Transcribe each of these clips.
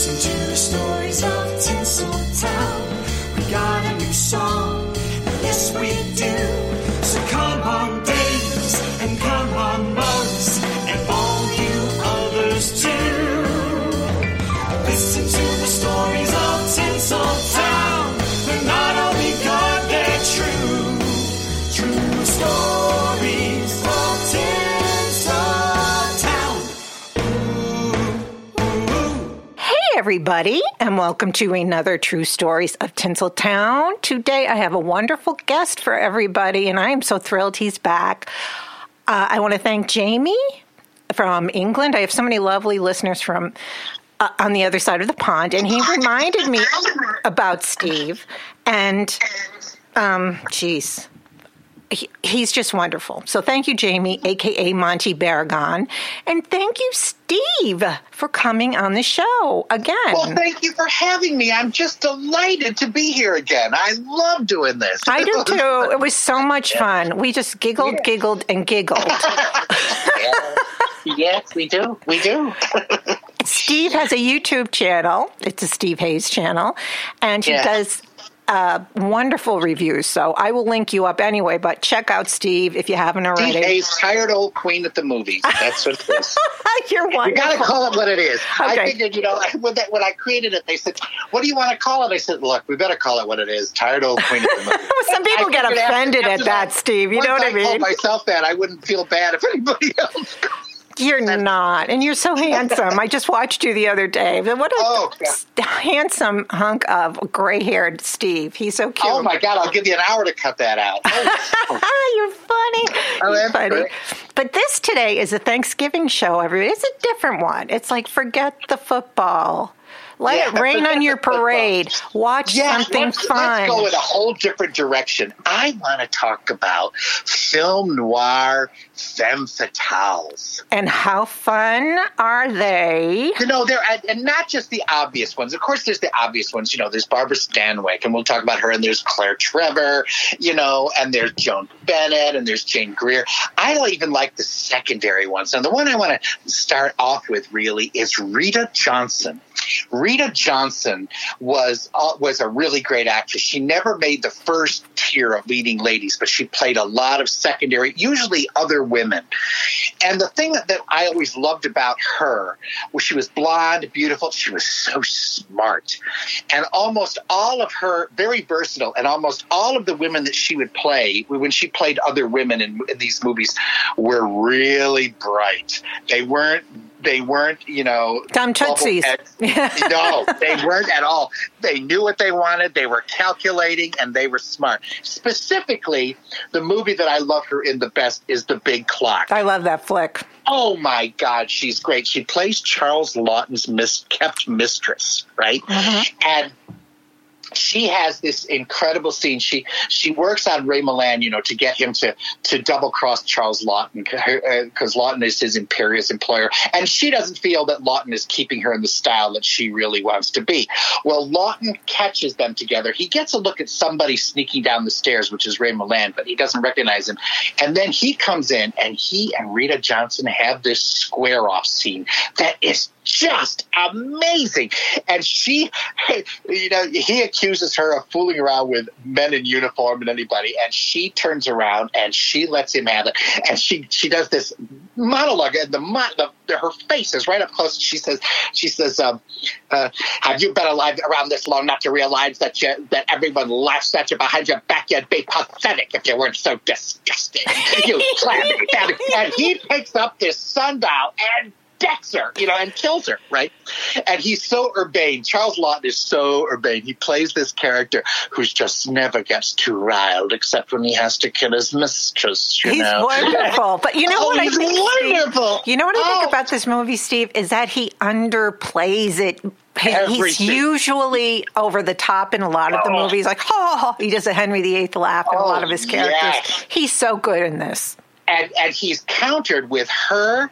Listen to the stories of everybody, and welcome to another True Stories of Tinseltown. Today, I have a wonderful guest for everybody, and I am so thrilled he's back. Uh, I want to thank Jamie from England. I have so many lovely listeners from uh, on the other side of the pond, and he reminded me about Steve. And, um, geez, he, he's just wonderful. So thank you, Jamie, aka Monty Baragon, and thank you, Steve, for coming on the show again. Well, thank you for having me. I'm just delighted to be here again. I love doing this. I do too. It was so much fun. We just giggled, giggled, and giggled. yes, we do. We do. Steve has a YouTube channel. It's a Steve Hayes channel, and he Yeah. does uh, wonderful reviews. So I will link you up anyway. But check out Steve if you haven't already. Hayes, tired old queen at the movies. That's what it is. You're You wonderful. got to call it what it is. Okay. I figured, you know, when, that, when I created it, they said, "What do you want to call it?" I said, "Look, we better call it what it is. Tired old queen at the movies." Some people I get figured after- offended after at that, Steve. You know what I I told mean? myself that I wouldn't feel bad if anybody else. You're not, and you're so handsome. I just watched you the other day. What a Oh, handsome hunk of gray-haired Steve. He's so oh, cute. Oh my God! I'll give you an hour to cut that out. Oh, You're funny. Oh, You're funny. great. But this today is a Thanksgiving show, everybody. It's a different one. It's like forget the football. Let Yeah, it rain on your parade. Watch Yeah, something let's, fun. let's go in a whole different direction. I want to talk about film noir femme fatales. and how fun are they? You know, there and- and not just the obvious ones. Of course, there's the obvious ones. You know, there's Barbara Stanwyck, and we'll talk about her. And there's Claire Trevor. You know, and there's Joan Bennett, and there's Jane Greer. I don't even like the secondary ones. And the one I want to start off with really is Rita Johnson. Rita Johnson was uh, was a really great actress. She never made the first tier of leading ladies, but she played a lot of secondary, usually other women. And the thing that, that I always loved about her was she was blonde, beautiful. She was so smart, and almost all of her very versatile, and almost all of the women that she would play when she played other women in, in these movies were really bright. They weren't. They weren't, you know, Dumb tootsies. no, they weren't at all. They knew what they wanted. They were calculating and they were smart. Specifically, the movie that I love her in the best is The Big Clock. I love that flick. Oh my God, she's great. She plays Charles Laughton's mis- kept mistress, right? Mm-hmm. And she has this incredible scene. She she works on Ray Milland, you know, to get him to to double cross Charles Laughton because uh, Laughton is his imperious employer, and she doesn't feel that Laughton is keeping her in the style that she really wants to be. Well, Laughton catches them together. He gets a look at somebody sneaking down the stairs, which is Ray Milland, but he doesn't recognize him. And then he comes in, and he and Rita Johnson have this square off scene that is just amazing. And she, you know, he accuses her of fooling around with men in uniform and anybody, and she turns around and she lets him have it. And she she does this monologue, and the, mo- the her face is right up close. She says, she says, um, uh, "Have you been alive around this long not to realize that you that everyone laughs at you behind your back? You'd be pathetic if you weren't so disgusting. You clammy babby." And he picks up this sundial and decks her, you know, and kills her, right? And he's so urbane. Charles Laughton is so urbane. He plays this character who's just never gets too riled, except when he has to kill his mistress. You He's know, wonderful. But you know Oh, what I think? Steve? wonderful. you know what I think Oh. about this movie, Steve, is that he underplays it. He- He's usually over the top in a lot of the Oh. movies, like oh, he does a Henry VIII laugh in a Oh, lot of his characters. yes. He's so good in this. and and he's countered with her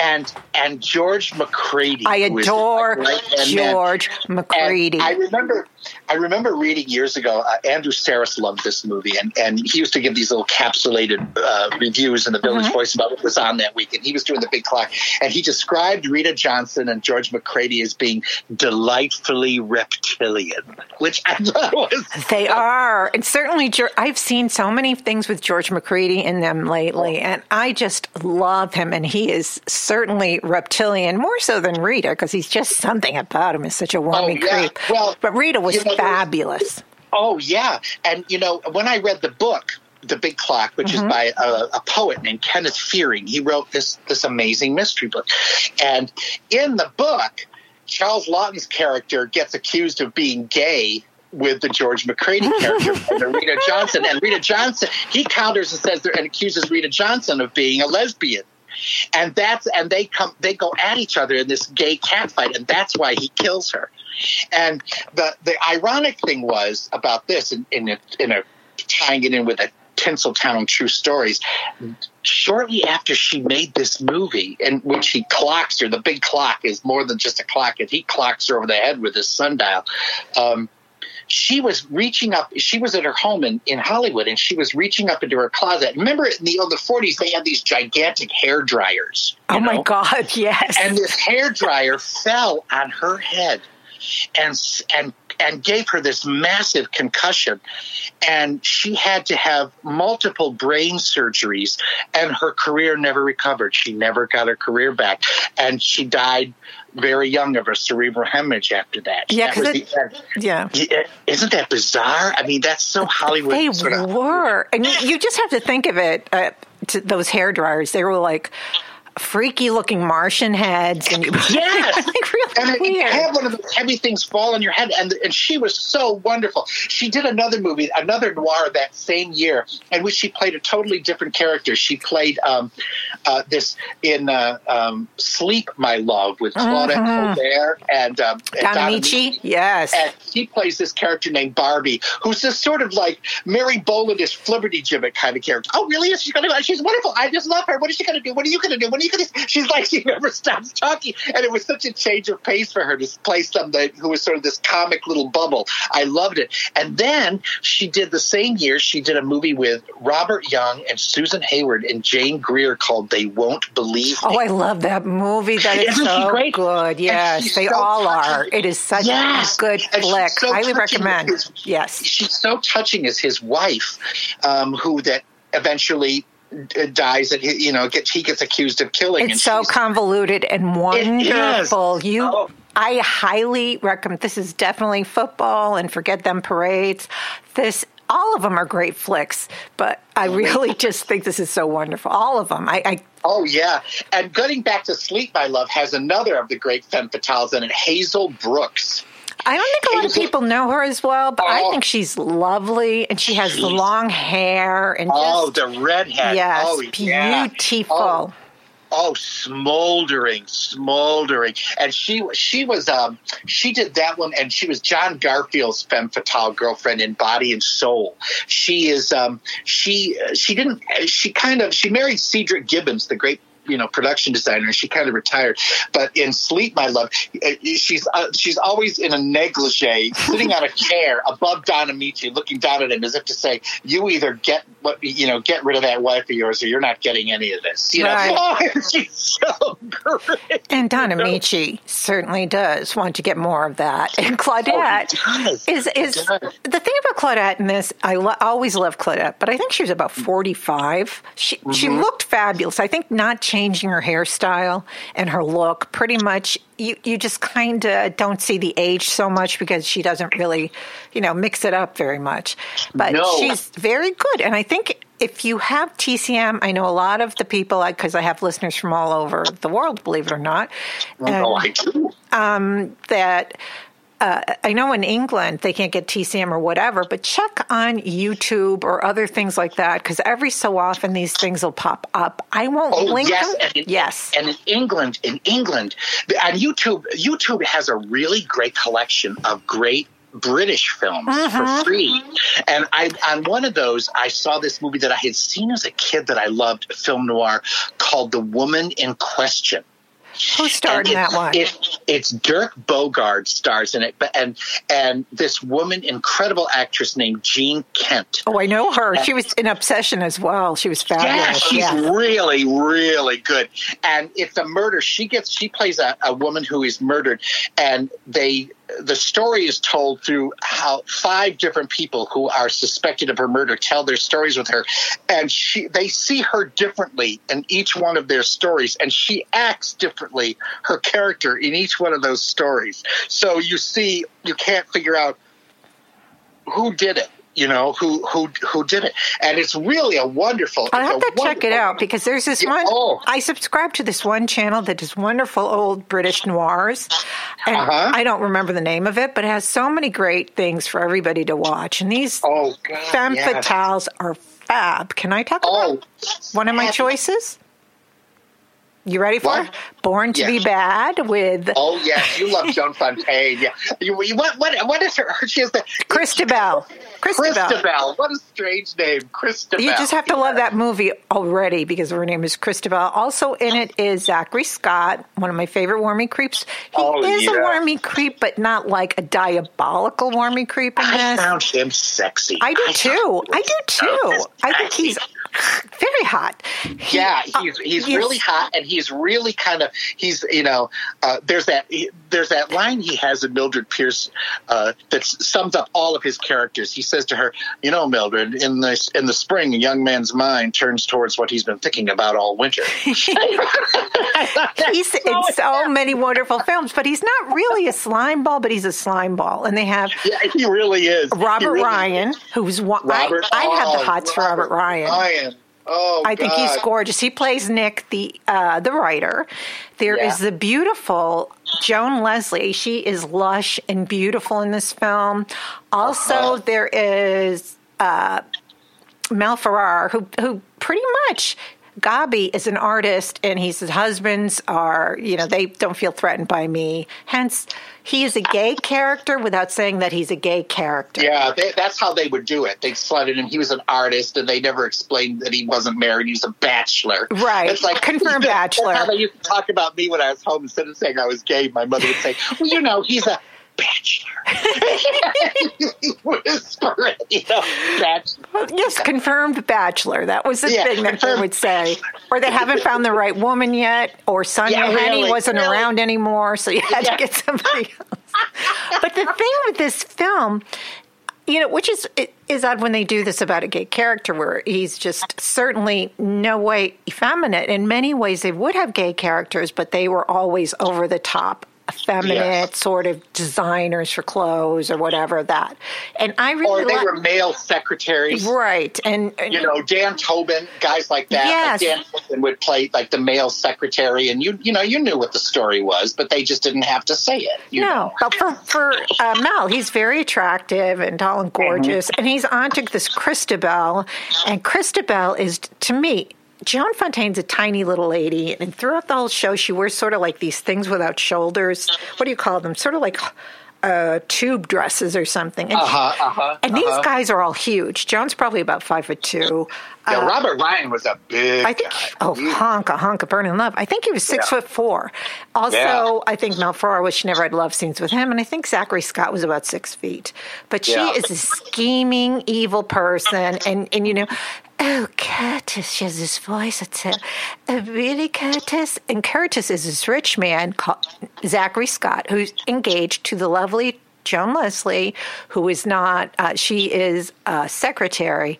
and and George Macready. I adore. George And Macready. I remember I remember reading years ago. Uh, Andrew Sarris loved this movie, and, and he used to give these little capsulated uh, reviews in the Village mm-hmm. Voice about what was on that week. And he was doing the big clock, and he described Rita Johnson and George Macready as being delightfully reptilian, which I thought was they are, and certainly I've seen so many things with George Macready in them lately, and I just love him, and he is certainly reptilian more so than Rita because he's just something about him is such a warming oh, yeah. creep. Well, but Rita was you know, fabulous. Oh yeah, and you know when I read the book, The Big Clock, which mm-hmm. is by a, a, poet named Kenneth Fearing, he wrote this this amazing mystery book, and in the book, Charles Laughton's character gets accused of being gay with the George Macready character and Rita Johnson, and Rita Johnson he counters and says and accuses Rita Johnson of being a lesbian and that's and they come they go at each other in this gay catfight and that's why he kills her and the the ironic thing was about this in in a, in a tying it in with a Tinseltown true stories. Shortly after she made this movie, in which he clocks her, the big clock is more than just a clock, and he clocks her over the head with his sundial. Um, she was reaching up. She was at her home in, in Hollywood, and she was reaching up into her closet. Remember, in the, the 40s, they had these gigantic hair dryers. Oh know? my God, yes. And this hair dryer fell on her head and and and gave her this massive concussion and she had to have multiple brain surgeries and her career never recovered she never got her career back and she died very young of a cerebral hemorrhage after that. Yeah, that it, yeah. Isn't that bizarre? I mean, that's so Hollywood. They sort of, were, and you just have to think of it. Uh, those hair dryers, they were like freaky looking Martian heads, and you, yes, like really and weird. you have one of those heavy things fall on your head, and and she was so wonderful. She did another movie, another noir that same year, in which she played a totally different character. She played um, uh, this in uh, um, Sleep, My Love, with Claudette mm-hmm. Colbert and, um, and. Yes, and she plays this character named Barbie, who's this sort of like Mary Bolinish flibberty gibbet kind of character. Oh, really? Is she going to? She's wonderful. I just love her. What is she going to do? What are you going to do? What are you she's like she never stops talking, and it was such a change of pace for her to play somebody who was sort of this comic little bubble. I loved it, and then she did the same year. She did a movie with Robert Young and Susan Hayward and Jane Greer called "They Won't Believe." Me. Oh, I love that movie. That is so good. Yes, they so all touching. are. It is such yes. a good and flick. So Highly recommend. His, yes, she's so touching as his wife, um, who that eventually dies and he, you know gets he gets accused of killing. It's so convoluted and wonderful. You, oh. I highly recommend. This is definitely football and forget them parades. This all of them are great flicks, but I really just think this is so wonderful. All of them. I, I Oh yeah, and getting back to Sleep, My Love has another of the great femme fatales in it, Hazel Brooks. I don't think a lot of people know her as well, but oh, I think she's lovely and she has the long hair and oh, just, the redhead. Yes, oh, beautiful. Yeah. Oh. Oh, smoldering, smoldering, and she she was um she did that one, and she was John Garfield's femme fatale girlfriend in Body and Soul. She is um she she didn't she kind of she married Cedric Gibbons, the great you know production designer. and She kind of retired, but in Sleep, My Love, uh, she's uh, she's always in a negligee, sitting on a chair above Don Ameche, looking down at him as if to say, "You either get what you know, get rid of that wife of yours, or you're not getting any of this." You right. know, oh, she's so great. And Don Ameche certainly does want to get more of that. And Claudette oh, is is the thing about Claudette in this. I lo- always love Claudette, but I think she was about forty five. She mm-hmm. she looked fabulous. I think not changing changing her hairstyle and her look. Pretty much, you, you just kind of don't see the age so much because she doesn't really, you know, mix it up very much. But no. she's very good. And I think if you have TCM, I know a lot of the people, because I have listeners from all over the world, believe it or not. And, oh. Um, that uh, I know in England they can't get TCM or whatever, but check on YouTube or other things like that because every so often these things will pop up. I won't oh, link yes, them. And in, yes, and in England, in England, on YouTube, YouTube has a really great collection of great British films uh-huh. for free. And I on one of those I saw this movie that I had seen as a kid that I loved, film noir called The Woman in Question. Who starred in that one? It, it's Dirk Bogarde stars in it, but and and this woman, incredible actress named Jean Kent. Oh, I know her. She was in Obsession as well. She was fabulous. Yeah, she's Yeah. really, really good. And it's a murder. She gets she plays a, a woman who is murdered, and they the story is told through how five different people who are suspected of her murder tell their stories with her, and she they see her differently in each one of their stories, and she acts differently her character in each one of those stories. So you see, you can't figure out who did it. You know who who who did it, and it's really a wonderful. I'll have to check it out because there's this Yeah, one. oh. I subscribe to this one channel that does wonderful old British noirs, and Uh-huh. I don't remember the name of it, but it has so many great things for everybody to watch. And these Oh God! femme yes. fatales are fab. Can I talk Oh, about one of my choices? You ready for What? Born to Be Bad with Oh yes, you love Joan Fontaine. Yeah, you, what what what is her? She has the Christabel. Christabel. Christabel. What a strange name, Christabel. You just have to love that movie already because her name is Christabel. Also in it is Zachary Scott, one of my favorite wormy creeps. He Oh, is a yeah. wormy creep, but not like a diabolical wormy creep in I this. found him sexy. I do thought too. I do too. I think he's very hot. He- Yeah, uh, he's he's really hot, and he's really kind of he's you know uh, there's that he- there's that line he has in Mildred Pierce uh, that sums up all of his characters. He says to her, "You know, Mildred, in the in the spring, a young man's mind turns towards what he's been thinking about all winter." He's in so many wonderful films, but he's not really a slime ball, but he's a slime ball. And they have yeah, he really is. He Robert really Ryan, is. who's one. Robert, I, I have the oh, hots for Robert Ryan. Ryan. Oh, I think he's gorgeous. He plays Nick, the uh, the writer. There is Yeah. the beautiful Joan Leslie. She is lush and beautiful in this film. Also, Uh-huh. there is uh, Mel Ferrer, who who pretty much. Gabi is an artist, and he says husbands are, you know, they don't feel threatened by me. Hence, he is a gay character without saying that he's a gay character. Yeah, they, that's how they would do it. They slotted him. He was an artist, and they never explained that he wasn't married. He was a bachelor. Right. It's like Confirmed that's bachelor. how they used to talk about me when I was home. Instead of saying I was gay, my mother would say, "Well, you know, he's a bachelor." Whisper it, you know, bachelor. Yes, confirmed bachelor. That was the Yeah, thing that they would say. Or they haven't found the right woman yet, or Sonja Yeah, Henie really, wasn't really. around anymore, so you had Yeah. to get somebody else. but the thing with this film, you know, which is is odd when they do this about a gay character, where he's just certainly no way effeminate. In many ways, they would have gay characters, but they were always over the top. Effeminate Yes. sort of designers for clothes or whatever that, and I really Or they li- were male secretaries. right. And, and You know, Dan Tobin, guys like that. Yes. Like Dan Tobin would play like the male secretary, and you, you know, you knew what the story was, but they just didn't have to say it. You No, know? but for for uh, Mel, he's very attractive and tall and gorgeous, and he's onto this Christabel, and Christabel is to me. Joan Fontaine's a tiny little lady, and throughout the whole show, she wears sort of like these things without shoulders. What do you call them? Sort of like uh, tube dresses or something. And, Uh huh. Uh huh. and these guys are all huge. Joan's probably about five foot two. Yeah, Robert Ryan was a big. I think, guy. oh, He- honk, a honk of burning love. I think he was six Yeah. foot four. Also, Yeah. I think Mel Ferrer was, she never had love scenes with him. And I think Zachary Scott was about six feet. But she Yeah. is a scheming, evil person. And, and you know, oh, Curtis, she has this voice. It's a, really Curtis. And Curtis is this rich man called Zachary Scott, who's engaged to the lovely Joan Leslie, who is not, uh, she is a secretary,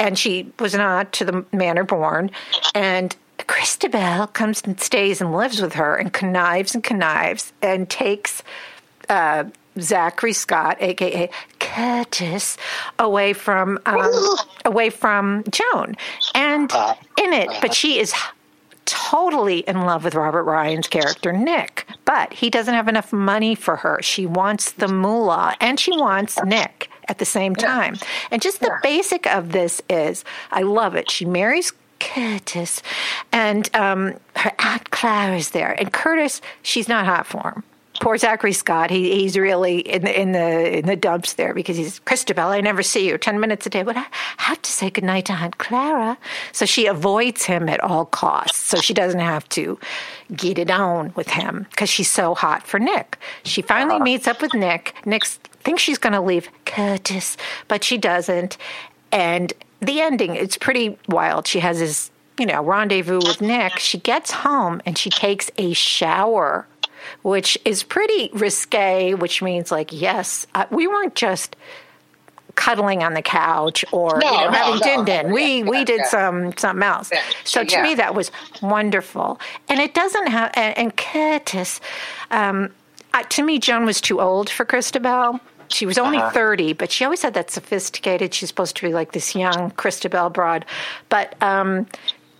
and she was not to the manor born. And Christabel comes and stays and lives with her and connives and connives and takes uh, Zachary Scott, aka Curtis, away from um, away from Joan, and in it. But she is totally in love with Robert Ryan's character Nick, but he doesn't have enough money for her. She wants the moolah, and she wants Nick at the same time. And just the basic of this is, I love it. She marries. Curtis and um, her aunt Clara is there, and Curtis, she's not hot for him poor Zachary Scott. He he's really in the in the in the dumps there because he's Christabel. I never see you ten minutes a day, but I have to say goodnight to Aunt Clara. So she avoids him at all costs, so she doesn't have to get it on with him because she's so hot for Nick. She finally meets up with Nick. Nick thinks she's going to leave Curtis, but she doesn't. And the ending, it's pretty wild. She has this, you know, rendezvous with Nick. She gets home and she takes a shower, which is pretty risque, which means, like, yes, uh, we weren't just cuddling on the couch or No, you know, no, having din din. We Yeah, we did yeah. some something else. Yeah. So to me that was wonderful, and it doesn't have. And, and Curtis, um, uh, to me, Joan was too old for Christabel. She was only Uh-huh. 30, but she always had that sophisticated. She's supposed to be like this young Christabel broad. But um,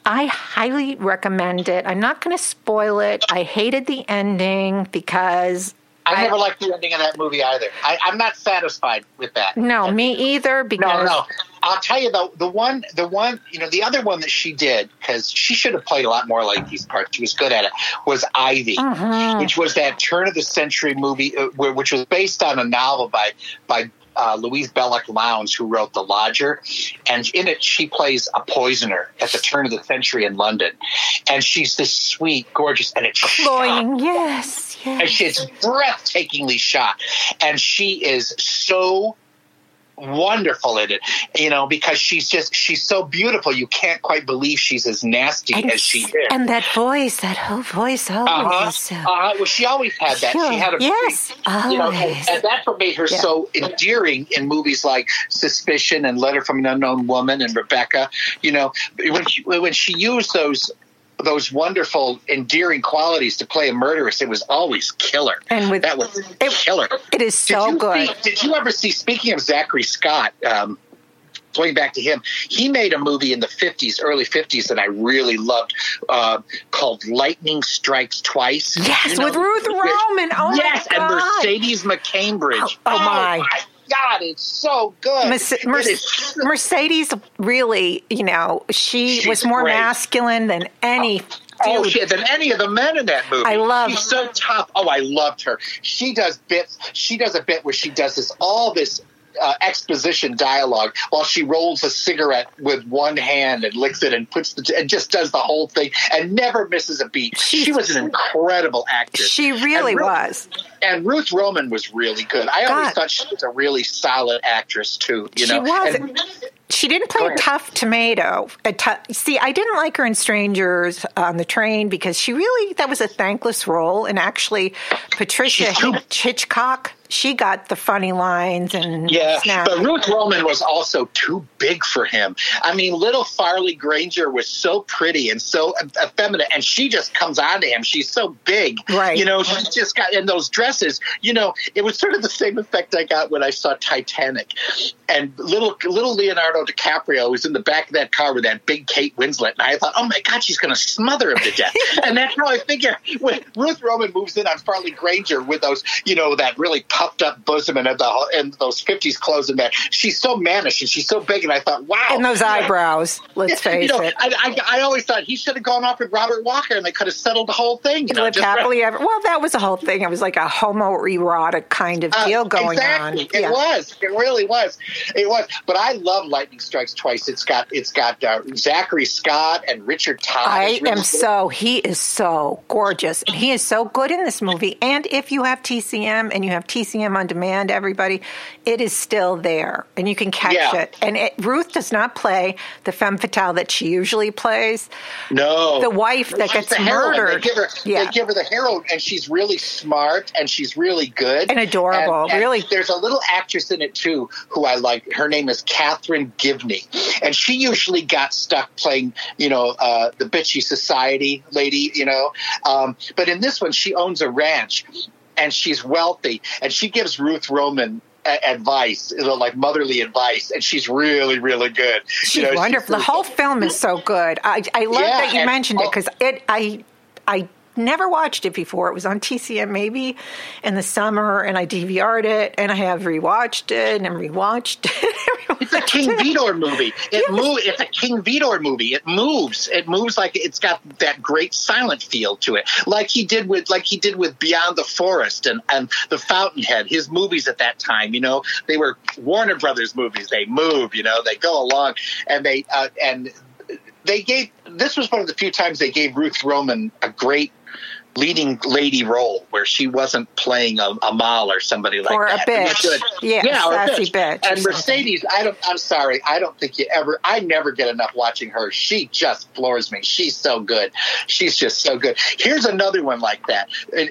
I highly recommend it. I'm not going to spoil it. I hated the ending because I, never liked the ending of that movie either. I, I'm not satisfied with that. no, me either. Because no. no. I'll tell you though, the one, the one, you know, the other one that she did because she should have played a lot more like these parts. She was good at it. Was Ivy, Mm-hmm. which was that turn of the century movie, uh, which was based on a novel by by uh, Louise Belloc Lowndes, who wrote The Lodger, and in it she plays a poisoner at the turn of the century in London, and she's this sweet, gorgeous, and it's cloying, yes, and yes. she, it's breathtakingly shot, and she is so wonderful in it. You know, because she's just she's so beautiful. You can't quite believe she's as nasty And, as she is. and that voice, that whole voice always uh-huh. so. uh-huh. Well, she always had that. Sure. She had a Yes, you know, and, always. and that's what made her Yeah. so endearing in movies like Suspicion and Letter from an Unknown Woman and Rebecca. You know, when she, when she used those those wonderful endearing qualities to play a murderess, it was always killer. And with- that was it- killer. it is so did good. See, did you ever see? Speaking of Zachary Scott. Um, Going back to him, he made a movie in the 50s, early 50s, that I really loved uh, called Lightning Strikes Twice. Yes, You know, with Ruth Roman. Oh my yes, and Mercedes McCambridge. Oh, oh, my. God, it's so good. Merce- It Merce- is- Mercedes really, you know, she She's was more great. masculine than any. Oh, oh dude. shit! Than any of the men in that movie. I love- She's so tough. Oh, I loved her. She does bits. She does a bit where she does this all this uh, exposition dialogue while she rolls a cigarette with one hand and licks it and puts the and just does the whole thing and never misses a beat. she was an incredible actress. She really And Ruth- was. And Ruth Roman was really good. I always thought she was a really solid actress too. You She was. And- She didn't play tough tomato. A See, I didn't like her in Strangers on the Train because she really that was a thankless role. And actually, Patricia Hitch- Hitchcock, she got the funny lines and Yeah, but Ruth Roman was also too big for him. I mean, little Farley Granger was so pretty and so effeminate, and she just comes on to him. She's so big, Right. You know, she's just got in those dresses. You know, it was sort of the same effect I got when I saw Titanic, and little little Leonardo DiCaprio was in the back of that car with that big Kate Winslet, and I thought, oh my God, she's going to smother him to death. and that's how I figure when Ruth Roman moves in on Farley Granger with those, you know, that really puffed up bosom and the and those fifties clothes in there. She's so mannish and she's so big, and I thought, wow, and those eyebrows. Let's face you know, it. I, I, I always thought he should have gone off with Robert Walker, and they could have settled the whole thing. You know, lived happily ever. Well, that was the whole thing. It was like a homoerotic kind of Uh, deal going exactly. on. It Yeah. was. It really was. It was. But I love Lightning Strikes Twice. It's got it's got uh, Zachary Scott and Richard Todd. I really am good. so he is so gorgeous and he is so good in this movie. And if you have TCM and you have TCM on demand, everybody, it is still there and you can catch Yeah. it. And it, Ruth does not play the femme fatale that she usually plays. no the wife that She's gets the murdered. They give her Yeah. they give her the heroine, and she's really smart and she's really good And adorable, And- and really. There's a little actress in it too who I like. Her name is Kathryn Givney, and she usually got stuck playing, you know, uh, the bitchy society lady, you know. Um, but in this one, she owns a ranch, and she's wealthy, and she gives Ruth Roman. a- Advice, you know, like motherly advice, and she's really, really good. She's You know, wonderful. the whole film is so good. I, I love Yeah, that you and- mentioned it oh. because it. I I never watched it before. It was on TCM maybe in the summer, and I DVR'd it, and I have rewatched it and rewatched it. It's a King Vidor movie. It move. It's a King Vidor movie. It moves. It moves like it's got that great silent feel to it, like he did with like he did with Beyond the Forest and and The Fountainhead. His movies at that time, you know, they were Warner Brothers movies. They move. You know, they go along and they uh, and they gave. This was one of the few times they gave Ruth Roman a great leading lady role where she wasn't playing a, a mall or somebody like that. Or a bitch. good. Yeah, yeah, or a sassy bitch And. Mercedes, I don't. I'm sorry, I don't think you ever. I never get enough watching her. She just floors me. She's so good. She's just so good. Here's another one like that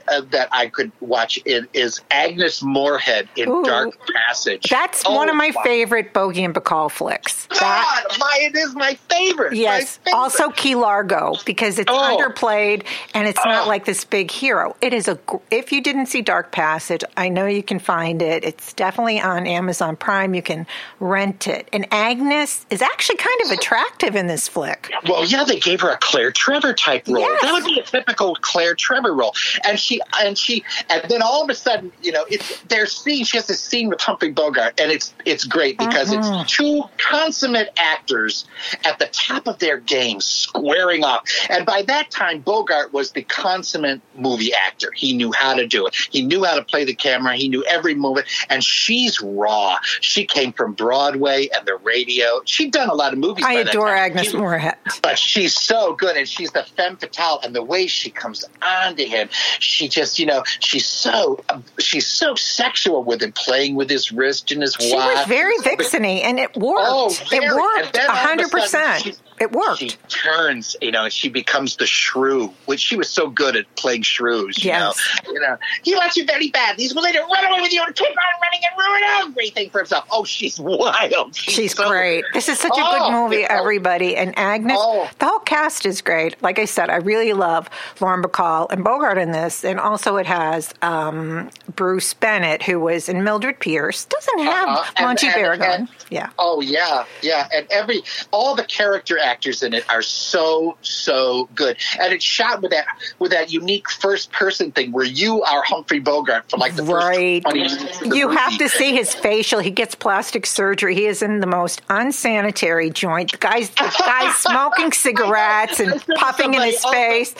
uh, that I could watch. It is Agnes Moorehead in Ooh. Dark Passage. That's Oh, one of my favorite Bogey and Bacall flicks. That God, my, it is my favorite. Yes. My favorite. Also, Key Largo because it's Oh. underplayed and it's not like like this big hero. It is a. If you didn't see Dark Passage, I know you can find it. It's definitely on Amazon Prime. You can rent it. And Agnes is actually kind of attractive in this flick. Well, yeah, they gave her a Claire Trevor type role. Yes. That would be a typical Claire Trevor role. And she and she and then all of a sudden, you know, it's their scene. She has this scene with Humphrey Bogart, and it's it's great because Mm-hmm. it's two consummate actors at the top of their game squaring off. And by that time, Bogart was the consummate movie actor. He knew how to do it. He knew how to play the camera. He knew every movement. And she's raw. She came from Broadway and the radio. She'd done a lot of movies. I adore. Agnes She- Moorehead. but she's so good and she's the femme fatale and the way she comes on to him she just you know she's so she's so sexual with him playing with his wrist and his She was very vixeny, and it worked. Oh, it very. Worked a all of a hundred percent. It worked. she turns you know she becomes the shrew which she was so good at playing shrews you Yes. know you know he wants you very bad he's willing to run away with you and keep on running and ruin everything for himself oh she's wild She's so- great. This is such a Oh, good movie, everybody. And Agnes, Oh. the whole cast is great. Like I said, I really love Lauren Bacall and Bogart in this. And also, it has um, Bruce Bennett, who was in Mildred Pierce. Doesn't have Uh-huh. Monty and- Barragon. and- yeah. Oh yeah, yeah, and every all the character actors in it are so so good, and it's shot with that with that unique first person thing where you are Humphrey Bogart for like the Right. first twenty minutes. of You have movie. to see his facial. He gets plastic surgery. He is in the most unsanitary joint. The guy's, the guy's smoking cigarettes and puffing in his face.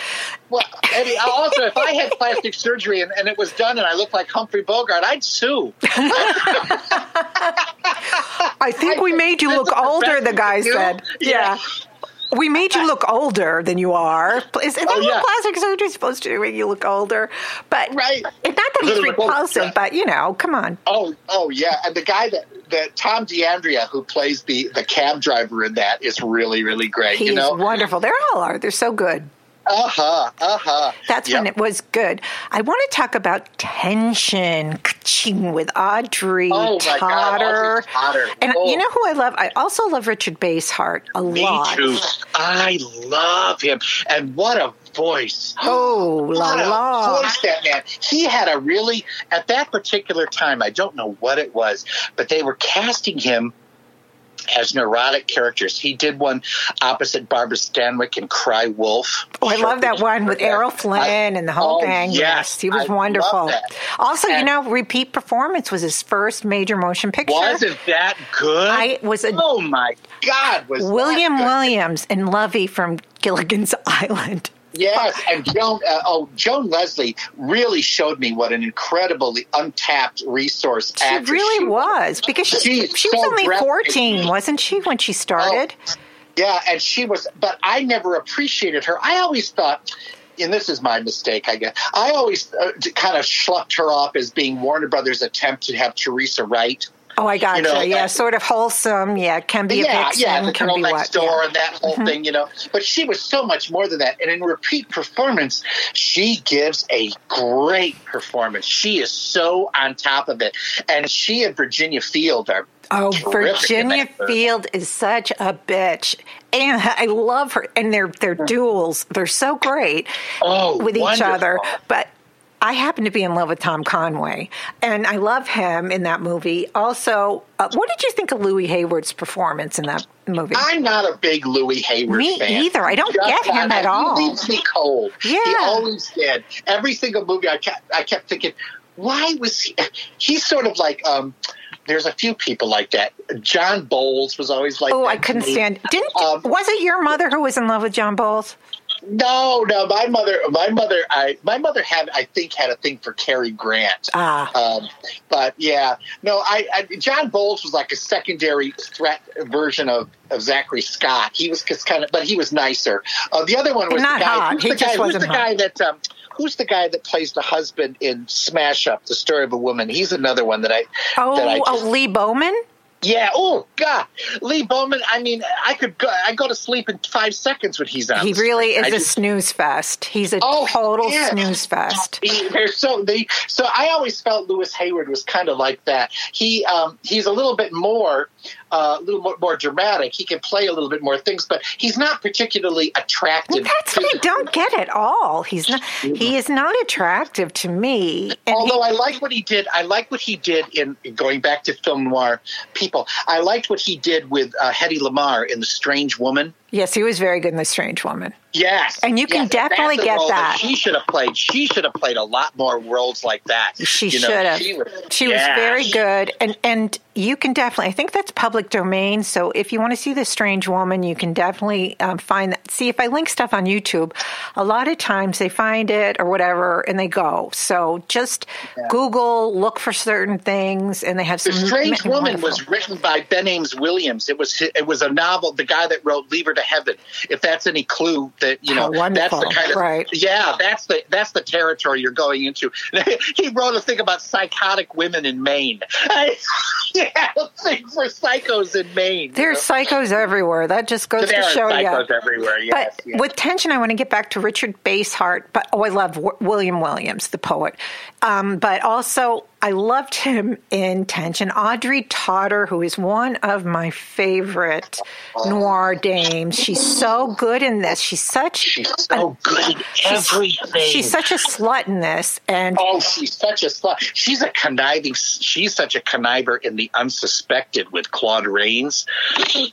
Well, Eddie, also, if I had plastic surgery and, and it was done and I looked like Humphrey Bogart, I'd sue. I think we made you look older, the guy said. Yeah. We made you look older than you are. Is, that Oh, what plastic surgery is supposed to do? Make you look older? But Right. it's not that he's Little bit older, repulsive, right. but you know, come on. Oh, oh yeah, and the guy that that Tom D'Andrea who plays the the cab driver in that is really really great. He you know, wonderful. They all are. They're so good. Uh huh, uh huh. That's when it was good. I want to talk about tension with Audrey Oh, my God, Totter. Audrey Totter. And Oh. you know who I love? I also love Richard Basehart a Me lot. too. I love him, and what a voice! Oh, la la. voice that man. He had a really at that particular time. I don't know what it was, but they were casting him as neurotic characters. He did one opposite Barbara Stanwyck in Cry Wolf. Oh, I love that one with Errol Flynn and the whole oh, thing. Yes, he was I wonderful. Also, you know, repeat performance was his first major motion picture. Wasn't that good? I was a Oh my God! Was William? Williams and Lovey from Gilligan's Island. Yes, and Joan. Uh, oh, Joan Leslie really showed me what an incredibly untapped resource. She actress really she was because she, She's she was so only 14, wasn't she, when she started? Yeah, and she was, but I never appreciated her. I always thought, and this is my mistake, I guess. I always uh, kind of schlucked her off as being Warner Brothers' attempt to have Teresa Wright. Oh, I gotcha. you. know, yeah, sort of wholesome. Yeah, can be a yeah, vixen, yeah, the can girl be next what? door yeah. Mm-hmm. and that whole thing, you know. But she was so much more than that. And in repeat performance, she gives a great performance. She is so on top of it. And she and Virginia Field are Oh, Virginia. Field is such a bitch, and I love her. And their their duels, they're so great Oh, with each other. But I happen to be in love with Tom Conway, and I love him in that movie. Also, uh, what did you think of Louis Hayward's performance in that movie? I'm not a big Louis Hayward Me fan. either. I don't Just get him at all. He leaves me cold. He Yeah. always did. Every single movie I kept, I kept thinking, why was he? He's sort of like um. There's a few people like that. John Boles was always like. Oh, I couldn't stand. Didn't Um, was it your mother who was in love with John Boles? No, no. My mother, my mother, I, my mother had, I think, had a thing for Cary Grant. Ah. Um, but yeah, no. I, I John Boles was like a secondary threat version of, of Zachary Scott. He was just kind of, but he was nicer. Uh, the other one was Not the guy. hot. Who's He the just guy? Who's the hot. guy that? Um, who's the guy that plays the husband in Smash Up: The Story of a Woman? He's another one that I. Oh, that I just, oh, Lee Bowman. Yeah. Oh God, Lee Bowman. I mean, I could go. I go to sleep in five seconds when he's on. He really is I a just- snooze fest. He's a Oh, total yeah. snooze fest. He, so they so I always felt Louis Hayward was kind of like that. He um, he's a little bit more uh, a little more, more dramatic. He can play a little bit more things, but he's not particularly attractive. That's what I don't get at all. He's not. He is not attractive to me. And he- Although I like what he did, I like what he did in going back to film noir people. I liked what he did with uh, Hedy Lamarr in The Strange Woman. Yes, he was very good in The Strange Woman. Yes, And you can yes, definitely get role that. She should have played. She should have played a lot more roles like that. She You know, should have. She was, She was very good, and and you can definitely. I think that's public domain. So if you want to see the strange woman, you can definitely um, find that. See if I link stuff on YouTube. A lot of times they find it or whatever, and they go. So just Google, look for certain things, and they have The. Strange m- Woman wonderful- was written by Ben Ames Williams. It was it was a novel. The guy that wrote Leave Her to Heaven. If that's any clue, that you know, wonderful, that's the kind of right. yeah, that's the that's the territory you're going into. he wrote a thing about psychotic women in Maine. yeah, a thing for psychos in Maine. There's psychos everywhere. That just goes there to show you. psychos everywhere. Yes, But yes. with tension, I want to get back to Richard Basehart. But oh, I love w- William Williams, the poet. Um, but also, I loved him in Tension. Audrey Totter, who is one of my favorite noir dames. She's so good in this. She's such she's so good at everything. she's such a slut in this, and Oh, she's such a slut. She's a conniving. She's such a conniver in the unsuspected with Claude Rains.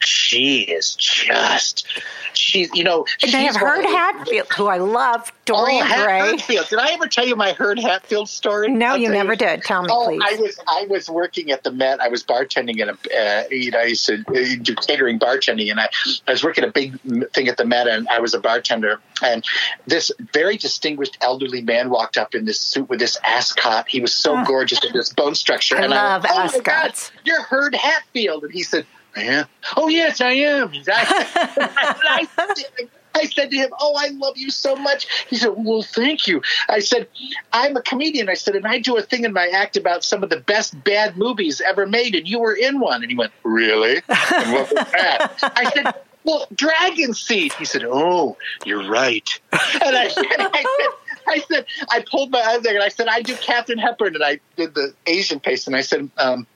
She is just. She's you know. and they she's have one Hurd Hatfield, who I love. Oh, Dorian Hat- Gray. Hatfield. Did I ever tell you my Hurd Hatfield story? No, I'll you never did. Tell me, Oh, please. I was I was working at the Met. I was bartending in a uh, you know I used to do catering bartending, and I I was working a big thing at the Met, and I was a bartender. And this very distinguished elderly man walked up in this suit with this ascot. He was so gorgeous in this bone structure. I and love I went, oh God, ascots. you're Hurd Hatfield, and he said, "Yeah, oh yes, I am." I, I, I said to him, "Oh, I love you so much." He said, "Well, thank you." I said, "I'm a comedian." I said, "And I do a thing in my act about some of the best bad movies ever made, and you were in one." And he went, "Really? And what was that?" I said. Well, Dragon Seed. He said, "Oh, you're right." And I, and I said, "I said I pulled my eyes there, and I said I do Katharine Hepburn, and I did the Asian face, and I said." Um,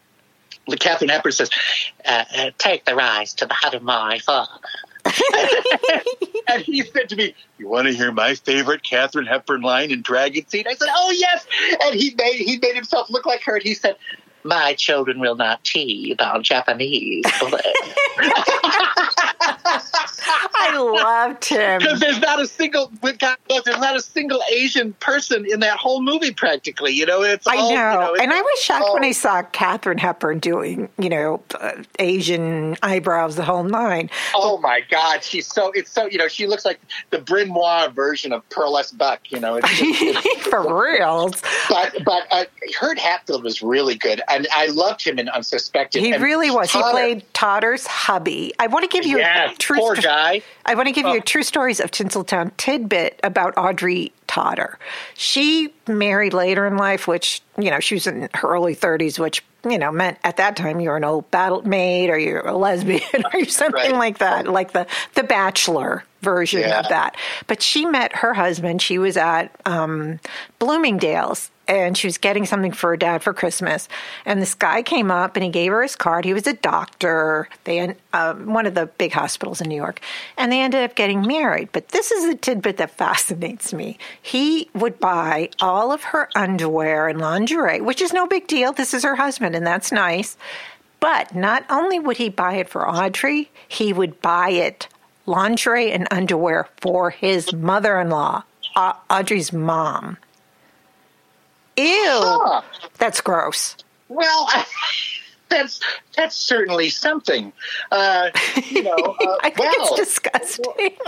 the Katharine Hepburn says, uh, uh, "Take the rise to the heart of my father." and he said to me, "You want to hear my favorite Katharine Hepburn line in Dragon Seed?" I said, "Oh yes." And he made he made himself look like her, and he said, "My children will not cheat on Japanese I loved him. because there's not a single with Knows, there's not a single Asian person in that whole movie practically. You know, it's I know. all, you know, and I was shocked when I saw Katharine Hepburn doing, you know, uh, Asian eyebrows, the whole nine. Oh my God, she's so it's so you know she looks like the Bryn Mawr version of Pearl S. Buck. You know, it's, it's, For real. but but uh, Hurd Hatfield was really good, and I loved him in Unsuspected. He And really was. He played Totter's hubby. I want to give you Yes, a true poor sto- guy. I want to give you Oh. a true stories of Tinseltown tidbit about Audrey Totter. She married later in life, which you know she was in her early thirties, which you know meant at that time you were an old battle maid or you're a lesbian or something Right. like that, like the the Bachelor version Yeah. of that. But she met her husband. She was at um, Bloomingdale's and she was getting something for her dad for Christmas. And this guy came up and he gave her his card. He was a doctor. They um, one of the big hospitals in New York, and they ended up getting married. But this is a tidbit that fascinates me. He would buy all of her underwear and lingerie, which is no big deal. This is her husband, and that's nice. But not only would he buy it for Audrey, he would buy it lingerie and underwear for his mother-in-law, Au- Audrey's mom. Ew. That's gross. Well, that's that's certainly something. Uh, you know, uh, I think well, it's disgusting.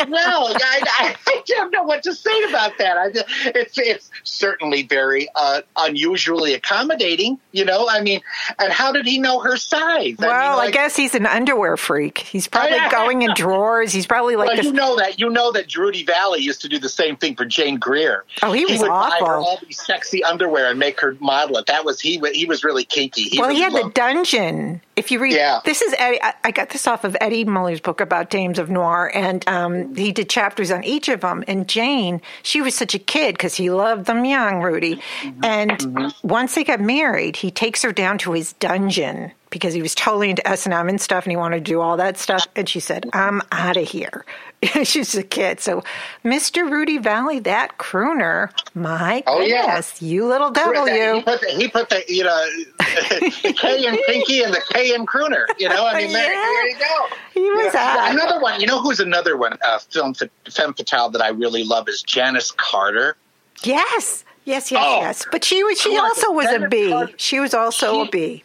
well, I, I, don't know what to say about that. I, it's it's certainly very uh, unusually accommodating. You know, I mean, and how did he know her size? well, I, mean, I guess he's an underwear freak. He's probably going in drawers. He's probably like Well, this. you know that you know that Rudy Vallee used to do the same thing for Jane Greer. Oh, he was he would buy her all these sexy underwear and make her model it. That was he. He was really kinky. He well, he really had the loved- dungeon. If you read, Yeah. this is Eddie. I, I got this off of Eddie Muller's book about Dames of Noir, and um, he did chapters on each of them. And Jane, she was such a kid because he loved them young, Rudy. Mm-hmm. And once they got married, he takes her down to his dungeon because he was totally into S and M and stuff, and he wanted to do all that stuff. And she said, "I'm out of here." She's a kid, so Mr. Rudy Vallee, that crooner, my Oh, yeah. goodness, you little devil, He put, the, he put the you know the K in Pinky and the K and Crooner. You know, I mean, there, Yeah. there you go. He was Yeah. Another one. You know who's another one? Uh, film femme fatale that I really love is Janis Carter. Yes. Yes, yes, Oh. yes. But she was she also was a Senator She was also a She- B.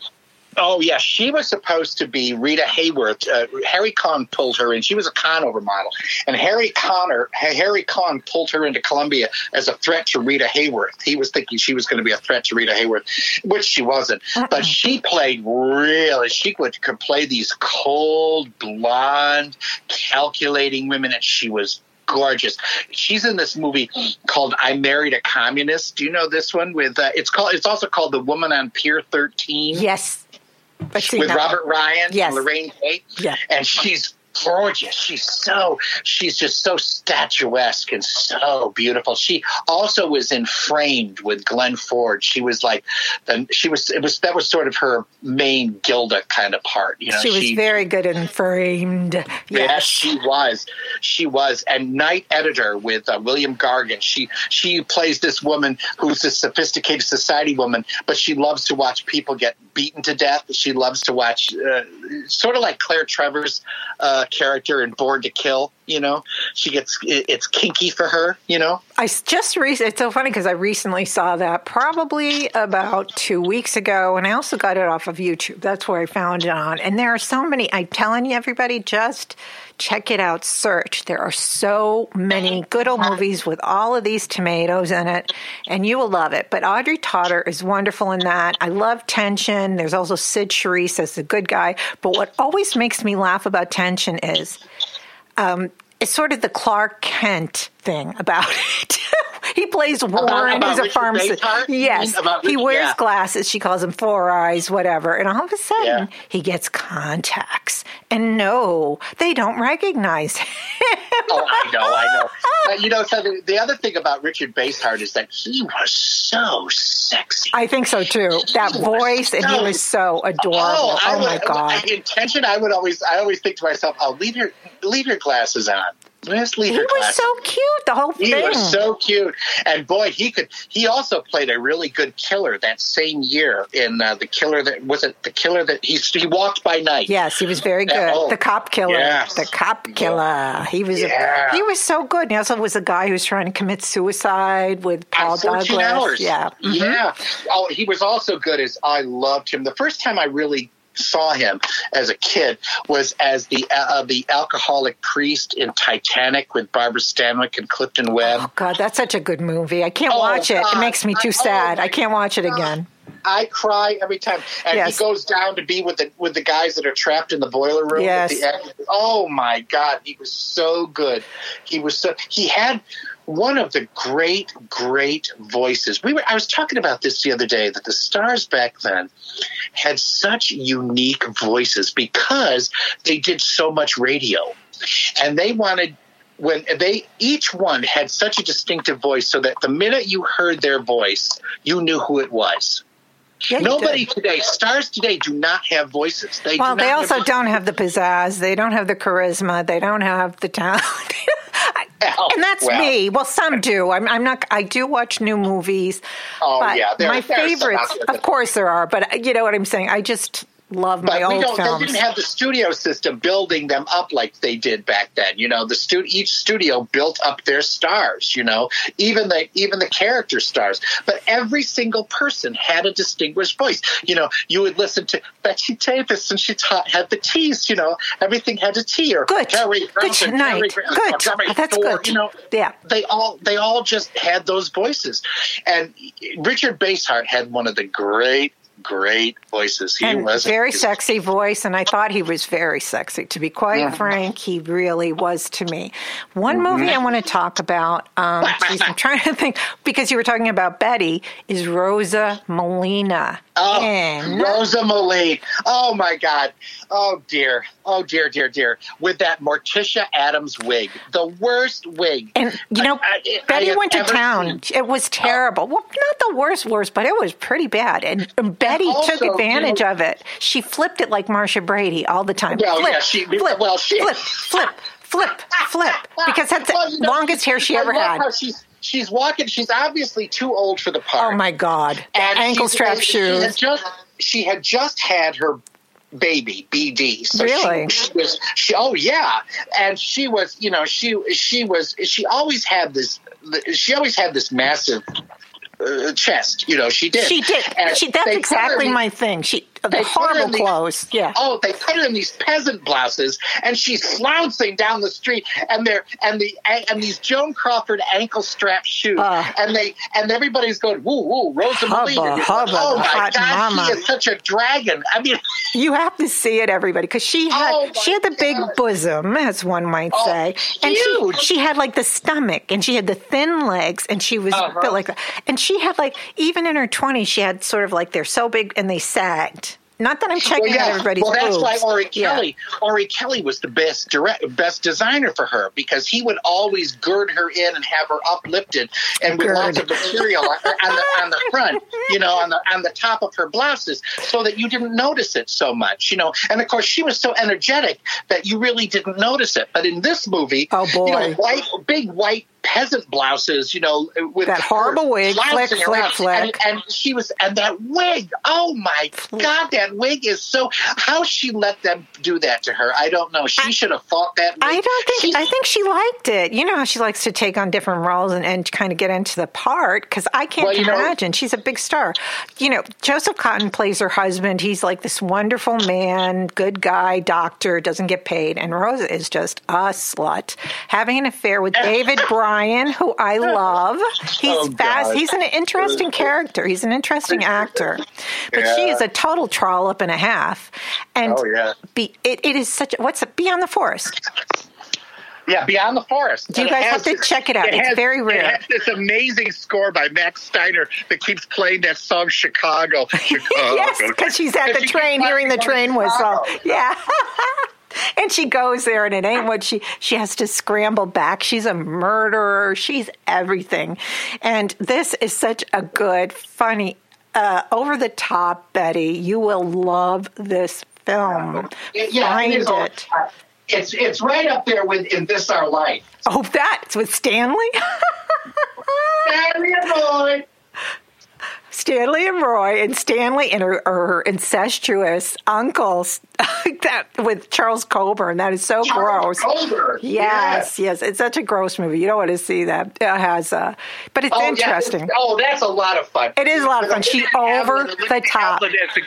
Oh yeah, she was supposed to be Rita Hayworth. Uh, Harry Cohn pulled her in. She was a Conover model, and Harry Connor, Harry Cohn pulled her into Columbia as a threat to Rita Hayworth. He was thinking she was going to be a threat to Rita Hayworth, which she wasn't. But she played really. She could, could play these cold, blonde, calculating women, and she was gorgeous. She's in this movie called "I Married a Communist." Do you know this one? With uh, it's called. It's also called "The Woman on Pier 13." Yes. With Robert Ryan Yes. and Laraine Day. Yeah. And she's gorgeous. She's so she's just so statuesque and so beautiful. She also was in Framed with Glenn Ford. She was like the she was it was that was sort of her main Gilda kind of part. You know, she was very good in framed. Yes, Yes. she was. She was. And Night Editor with uh, William Gargan. She she plays this woman who's a sophisticated society woman, but she loves to watch people get beaten to death. She loves to watch, uh, sort of like Claire Trevor's uh, character in Born to Kill. You know, she gets it, it's kinky for her. You know. I just re- it's so funny because I recently saw that probably about two weeks ago, and I also got it off of YouTube. That's where I found it on. And there are so many. I'm telling you, everybody, just check it out. Search. There are so many good old movies with all of these tomatoes in it, and you will love it. But Audrey Totter is wonderful in that. I love Tension. There's also Cyd Charisse as the good guy. But what always makes me laugh about Tension is um, it's sort of the Clark Kent thing about it. Plays Warren, about who's a pharmacist. Yes, about he wears yeah. glasses. She calls him Four Eyes, whatever. And all of a sudden, Yeah. he gets contacts, and no, they don't recognize him. Oh, I know, I know. But, you know, so the, the other thing about Richard Basehart is that he was so sexy. I think so too. That He was voice, and he was so adorable. Oh, Oh, my god! I, intention. I would always, I always think to myself, "Oh, leave your, leave your glasses on. He was glasses." so cute. The whole he thing. He was so cute, and boy, he could. He also played a really good killer that same year in uh, the killer that was it the killer that he he walked by night. Yes, he was very good. Yeah, oh, the cop killer. yes. The cop killer. He was Yeah. a, he was so good. He also was a guy who was trying to commit suicide with Paul On 14 Douglas. hours. Yeah. Mhm. Yeah. Oh, he was also good as I loved him. The first time I really saw him as a kid was as the uh, the alcoholic priest in Titanic with Barbara Stanwyck and Clifton Webb. Oh God, that's such a good movie. I can't Oh, watch it. It makes me too oh, sad. my I can't watch it again. I cry every time, and Yes. he goes down to be with the with the guys that are trapped in the boiler room. Yes. At the end. Oh my God, he was so good. He was so he had one of the great great voices. We were I was talking about this the other day that the stars back then had such unique voices because they did so much radio, and they wanted when they each one had such a distinctive voice so that the minute you heard their voice you knew who it was Yeah, nobody today stars today do not have voices they Well, do not they also voices. don't have the pizzazz. They don't have the charisma. They don't have the talent. Well, and that's well. me. Well, some do. I'm, I'm not. I do watch new movies. Oh, yeah, there- my there are some out favorites, of course, there are. But uh, you know what I'm saying. I just love my but we don't. They didn't have the studio system building them up like they did back then. You know, the stu- each studio built up their stars. You know, even the even the character stars. But every single person had a distinguished voice. You know, you would listen to Betsy Davis, and she taught had the T's. You know, everything had a T or Good. Terry Good night. Terry Good. Terry oh, That's Thor, good. You know, Yeah. they all they all just had those voices, and Richard Basehart had one of the great great voices. He and was very sexy voice, and I thought he was very sexy. To be quite frank, he really was to me. One Mm-hmm. movie I want to talk about, um, geez, I'm trying to think, because you were talking about Bette, is Rosa Moline. Oh, Rosa. Oh my God. Oh dear. Oh dear, dear, dear. With that Morticia Addams wig, the worst wig. And you know, I- I- I Bette have went to town. seen. It was oh. terrible. Well, not the worst, worst, but it was pretty bad. And, and Bette also, took advantage you know- of it. She flipped it like Marcia Brady all the time. Well, flip, yeah, she- flip, well, she- flip, flip, flip, flip, because that's the Well, you know, longest hair she I ever had. how she's she's walking. She's obviously too old for the part. Oh my God! And ankle strap She had shoes. just she had just had her baby BD. So Really? She, she was she oh yeah, and she was you know she she was she always had this she always had this massive. Uh, chest, you know, she did. She did. And She, that's they put her exactly my thing. She they horrible these- clothes. Yeah. Oh, they put her in these peasant blouses, and she's slouching down the street, and they're and the and these Joan Crawford ankle strap shoes, Uh. and they and everybody's going woo woo Rosa Hubba, hubba, oh my hot God, mama. she is such a dragon. I mean, You have to see it, everybody, because she had Oh, she had the big God. bosom, as one might Oh, say, and huge. she she had like the stomach, and she had the thin legs, and she was Uh-huh. built like that, and she had like even in her twenties, she had sort of like they're so big and they sagged. Not that I'm checking well, out yeah. everybody's well, that's why boobs. Ori Yeah. Kelly, Orry-Kelly was the best direct, best designer for her because he would always gird her in and have her uplifted and with Gird. lots of material on the on the front, you know, on the on the top of her blouses, so that you didn't notice it so much, you know. And of course, she was so energetic that you really didn't notice it. But in this movie, Oh, boy. you know, white, big white peasant blouses, you know, with That horrible wig, flick, flick, flick. And, and she was, and that wig, oh my God, that wig is so. How she let them do that to her, I don't know. She should have fought that. Wig. I don't think. She's- I think she liked it. You know how she likes to take on different roles and, and kind of get into the part. Because I can't Well, you know- imagine she's a big star. You know, Joseph Cotten plays her husband. He's like this wonderful man, good guy, doctor, doesn't get paid, and Rosa is just a slut, having an affair with David Bryan, who I love. He's Oh, fast. He's an interesting character. He's an interesting actor, but she is a total trollop and a half. And Oh, yeah. be, it, it is such. a- What's it? Beyond the Forest. Yeah, Beyond the Forest. Do you And guys has have to check it out. It's very rare. It has this amazing score by Max Steiner that keeps playing that song Chicago. Chicago. yes, because she's at the she train, hearing the train whistle. Chicago. Yeah. and she goes there, and it ain't what she she has to scramble back. She's a murderer. She's everything, and this is such a good, funny, uh, over the top Bette. You will love this film. Yeah, Find it it. It's it's right up there with In This Our Life. Oh, that's with Stanley. Stanley and Roy. Stanley and Roy, and Stanley and her, her incestuous uncles that with Charles Coburn. That is so Charles gross. Coburn. Yes, yes, it's such a gross movie. You don't want to see that. It has, uh, but it's Oh, interesting. oh, that's a lot of fun. It is a lot of fun. She over the top. As the,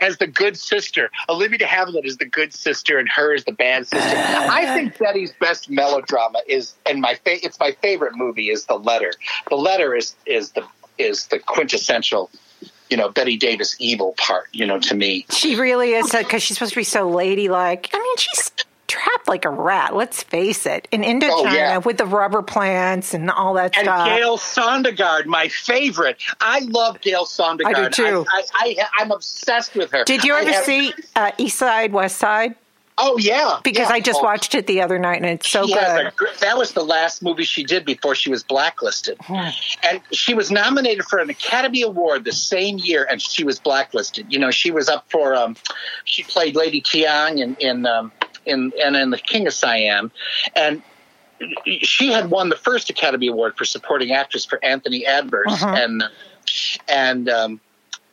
as the good sister. Olivia de Havilland is the good sister, and her is the bad sister. I think Bette's best melodrama is, and my fa- it's my favorite movie is The Letter. The Letter is is the is the quintessential, you know, Bette Davis evil part. You know, to me. She really is because she's supposed to be so ladylike. I mean, she's trapped like a rat. Let's face it. In Indochina Oh, yeah. with the rubber plants and all that And stuff. Gale Sondergaard, my favorite. I love Gale Sondergaard. I do, too. I, I, I, am obsessed with her. Did you ever have- see uh, East Side, West Side? Oh yeah, Because yeah. I just Oh, watched it the other night and it's so good. that was the last movie she did before she was blacklisted. And she was nominated for an Academy Award the same year, and she was blacklisted. You know, she was up for, um, she played Lady Thiang in, in, um, in, and in The King of Siam. And she had won the first Academy Award for supporting actress for Anthony Adverse. Uh-huh. And, and, um,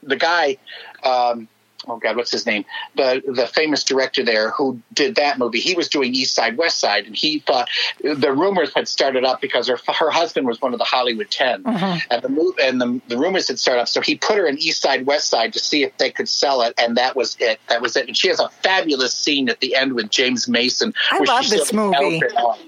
the guy, um, oh god, what's his name? The the famous director there who did that movie. He was doing East Side West Side, and he thought the rumors had started up because her her husband was one of the Hollywood 10 and the move and the, the rumors had started up. So he put her in East Side West Side to see if they could sell it, and that was it. That was it. And she has a fabulous scene at the end with James Mason. I love this movie. tells her off.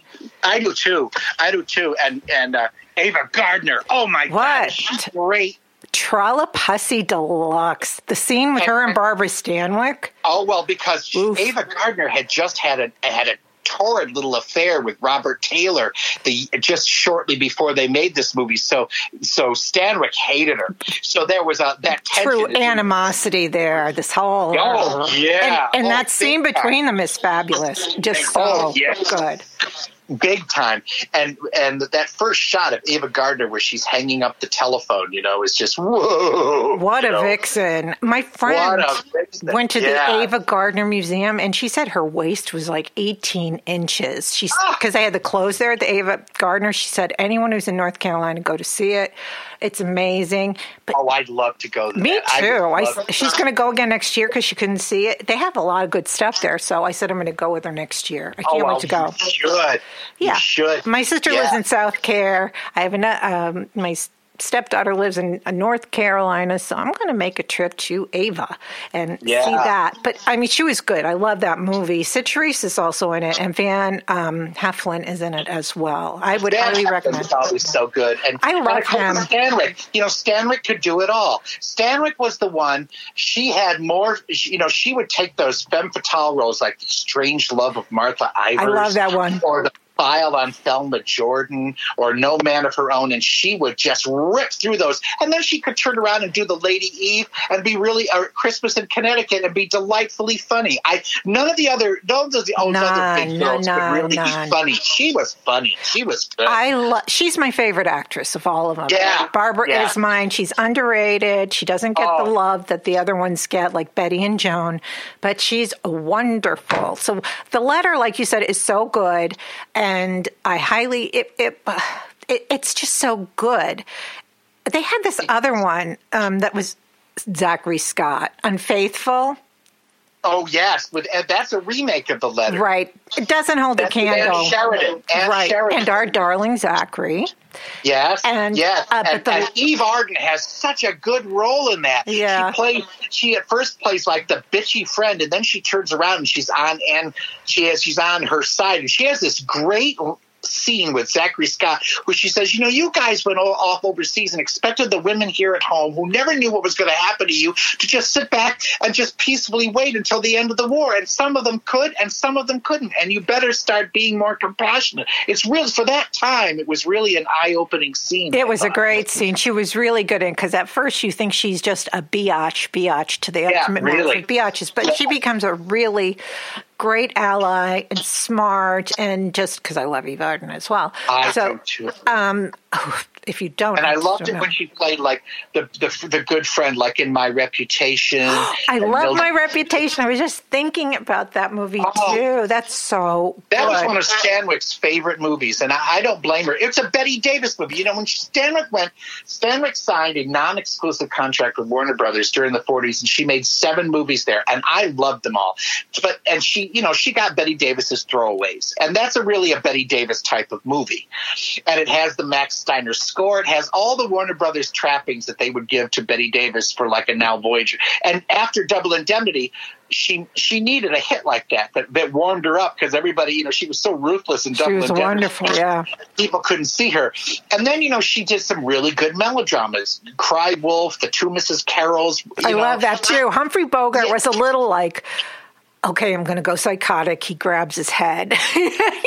I do too. I do too. And and uh, Ava Gardner. Oh my What? god, she's great. Trollopusy Deluxe. The scene with her and Barbara Stanwyck. Oh well, because she-. Ava Gardner had just had a had a torrid little affair with Robert Taylor the just shortly before they made this movie. So so Stanwyck hated her. So there was a that tension. True animosity there. This whole Oh, yeah. and, and Oh, that scene between them is fabulous. Just oh, so Oh, yes. good. Big time. And and that first shot of Ava Gardner where she's hanging up the telephone, you know, is just whoa. What a know. vixen! My friend vixen. went to Yeah. the Ava Gardner Museum, and she said her waist was like 18 inches. She's Ah. because they had the clothes there at the Ava Gardner. She said anyone who's in North Carolina go to see it. It's amazing. But Oh, I'd love to go. To me that. I too. would I, she's going to go again next year because she couldn't see it. They have a lot of good stuff there, so I said I'm going to go with her next year. I Oh, can't well, wait to go. You should. Yeah, You should. My sister lives in South Care. I have an, um, my stepdaughter lives in uh, North Carolina, so I'm going to make a trip to Ava and Yeah. see that. But I mean, she was good. I love that movie. Citrus is also in it, and Van um, Heflin is in it as well. I would Dan highly recommend. always so good. And I and love course, him. Stanwyck, you know, Stanwyck could do it all. Stanwyck was the one. She had more. You know, she would take those femme fatale roles like the Strange Love of Martha Ivers. I love that one. Or the File on Thelma Jordan, or No Man of Her Own, and she would just rip through those. And then she could turn around and do the Lady Eve and be really or Christmas in Connecticut and be delightfully funny. I none of the other none of the None, other big girls could really be funny. She was funny. She was good. I love. She's my favorite actress of all of them. Yeah, Barbara yeah. is mine. She's underrated. She doesn't get the Oh. love that the other ones get, like Bette and Joan, but she's wonderful. So the letter, like you said, is so good, and I highly it, it, it it's just so good. They had this other one um, that was Zachary Scott, Unfaithful. Oh yes, with and that's a remake of the letter. Right. It doesn't hold a That's with candle. Ann Sheridan. Ann right. Sheridan. And our darling Zachary. Yes, and, yes, uh, and, the- and Eve Arden has such a good role in that. Yeah. she plays. She at first plays like the bitchy friend, and then she turns around and she's on and she has she's on her side, and she has this great scene with Zachary Scott where she says, you know, you guys went all off overseas and expected the women here at home who never knew what was going to happen to you to just sit back and just peacefully wait until the end of the war. And some of them could and some of them couldn't. And you better start being more compassionate. It's real for that time. It was really an eye opening scene. It was a uh, great scene. She was really good in because at first you think she's just a biatch, biatch to the Yeah, ultimate really. biatches, but she becomes a really great ally and smart, and just because I love Eve Arden as well. I so, do too. Um, oh, if you don't, and I loved it know. when she played like the the, the good friend, like in My Reputation. I love Mildred- my reputation. I was just thinking about that movie Oh. too. That's so That was one of Stanwyck's favorite movies, and I, I don't blame her. It's a Bette Davis movie. You know, when Stanwyck went, Stanwyck signed a non-exclusive contract with Warner Brothers during the '40s, and she made seven movies there, and I loved them all. But and she, you know, she got Bette Davis's throwaways, and that's a really a Bette Davis type of movie. And it has the Max Steiner score. It has all the Warner Brothers trappings that they would give to Bette Davis for like a Now Voyager. And after Double Indemnity, she she needed a hit like that that, that warmed her up because everybody, you know, she was so ruthless in She Double was Indemnity. wonderful. Yeah. People couldn't see her. And then, you know, she did some really good melodramas. Cry Wolf, The Two Mrs. Carrolls. I know. love that too. Humphrey Bogart Yeah. was a little like, okay, I'm going to go psychotic. He grabs his head.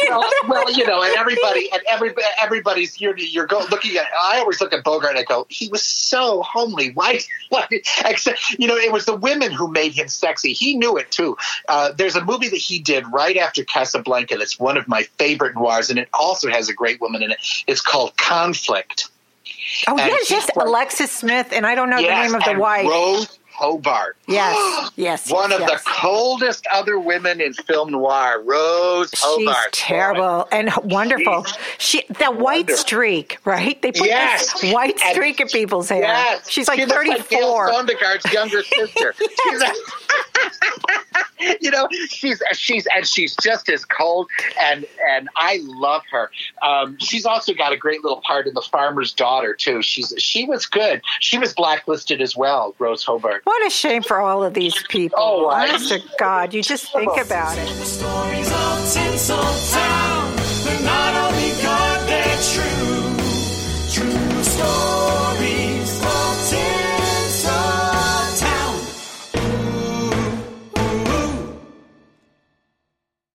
well, well, you know, and everybody, and every, everybody's you're you're go, looking at. I always look at Bogart and I go, he was so homely. Why? Why? Except, you know, it was the women who made him sexy. He knew it too. Uh, there's a movie that he did right after Casablanca. That's one of my favorite noirs, and it also has a great woman in it. It's called Conflict. oh, And yes, yes, Alexis Smith, and I don't know the name of the wife. Rose Hobart. Yes, yes. One of yes. the coldest other women in film noir, Rose Hobart. She's terrible and wonderful. She that white streak, right? They put Yes. this white And- streak in people's hair. Yes. She's like She looks like 34. Sondergaard's younger sister. She's a- you know, she's she's and she's just as cold and and I love her. Um, she's also got a great little part in The Farmer's Daughter too. She's she was good. She was blacklisted as well, Rose Hobart. What a shame for all of these people. Oh, I- Honest to God, you just think oh. about it.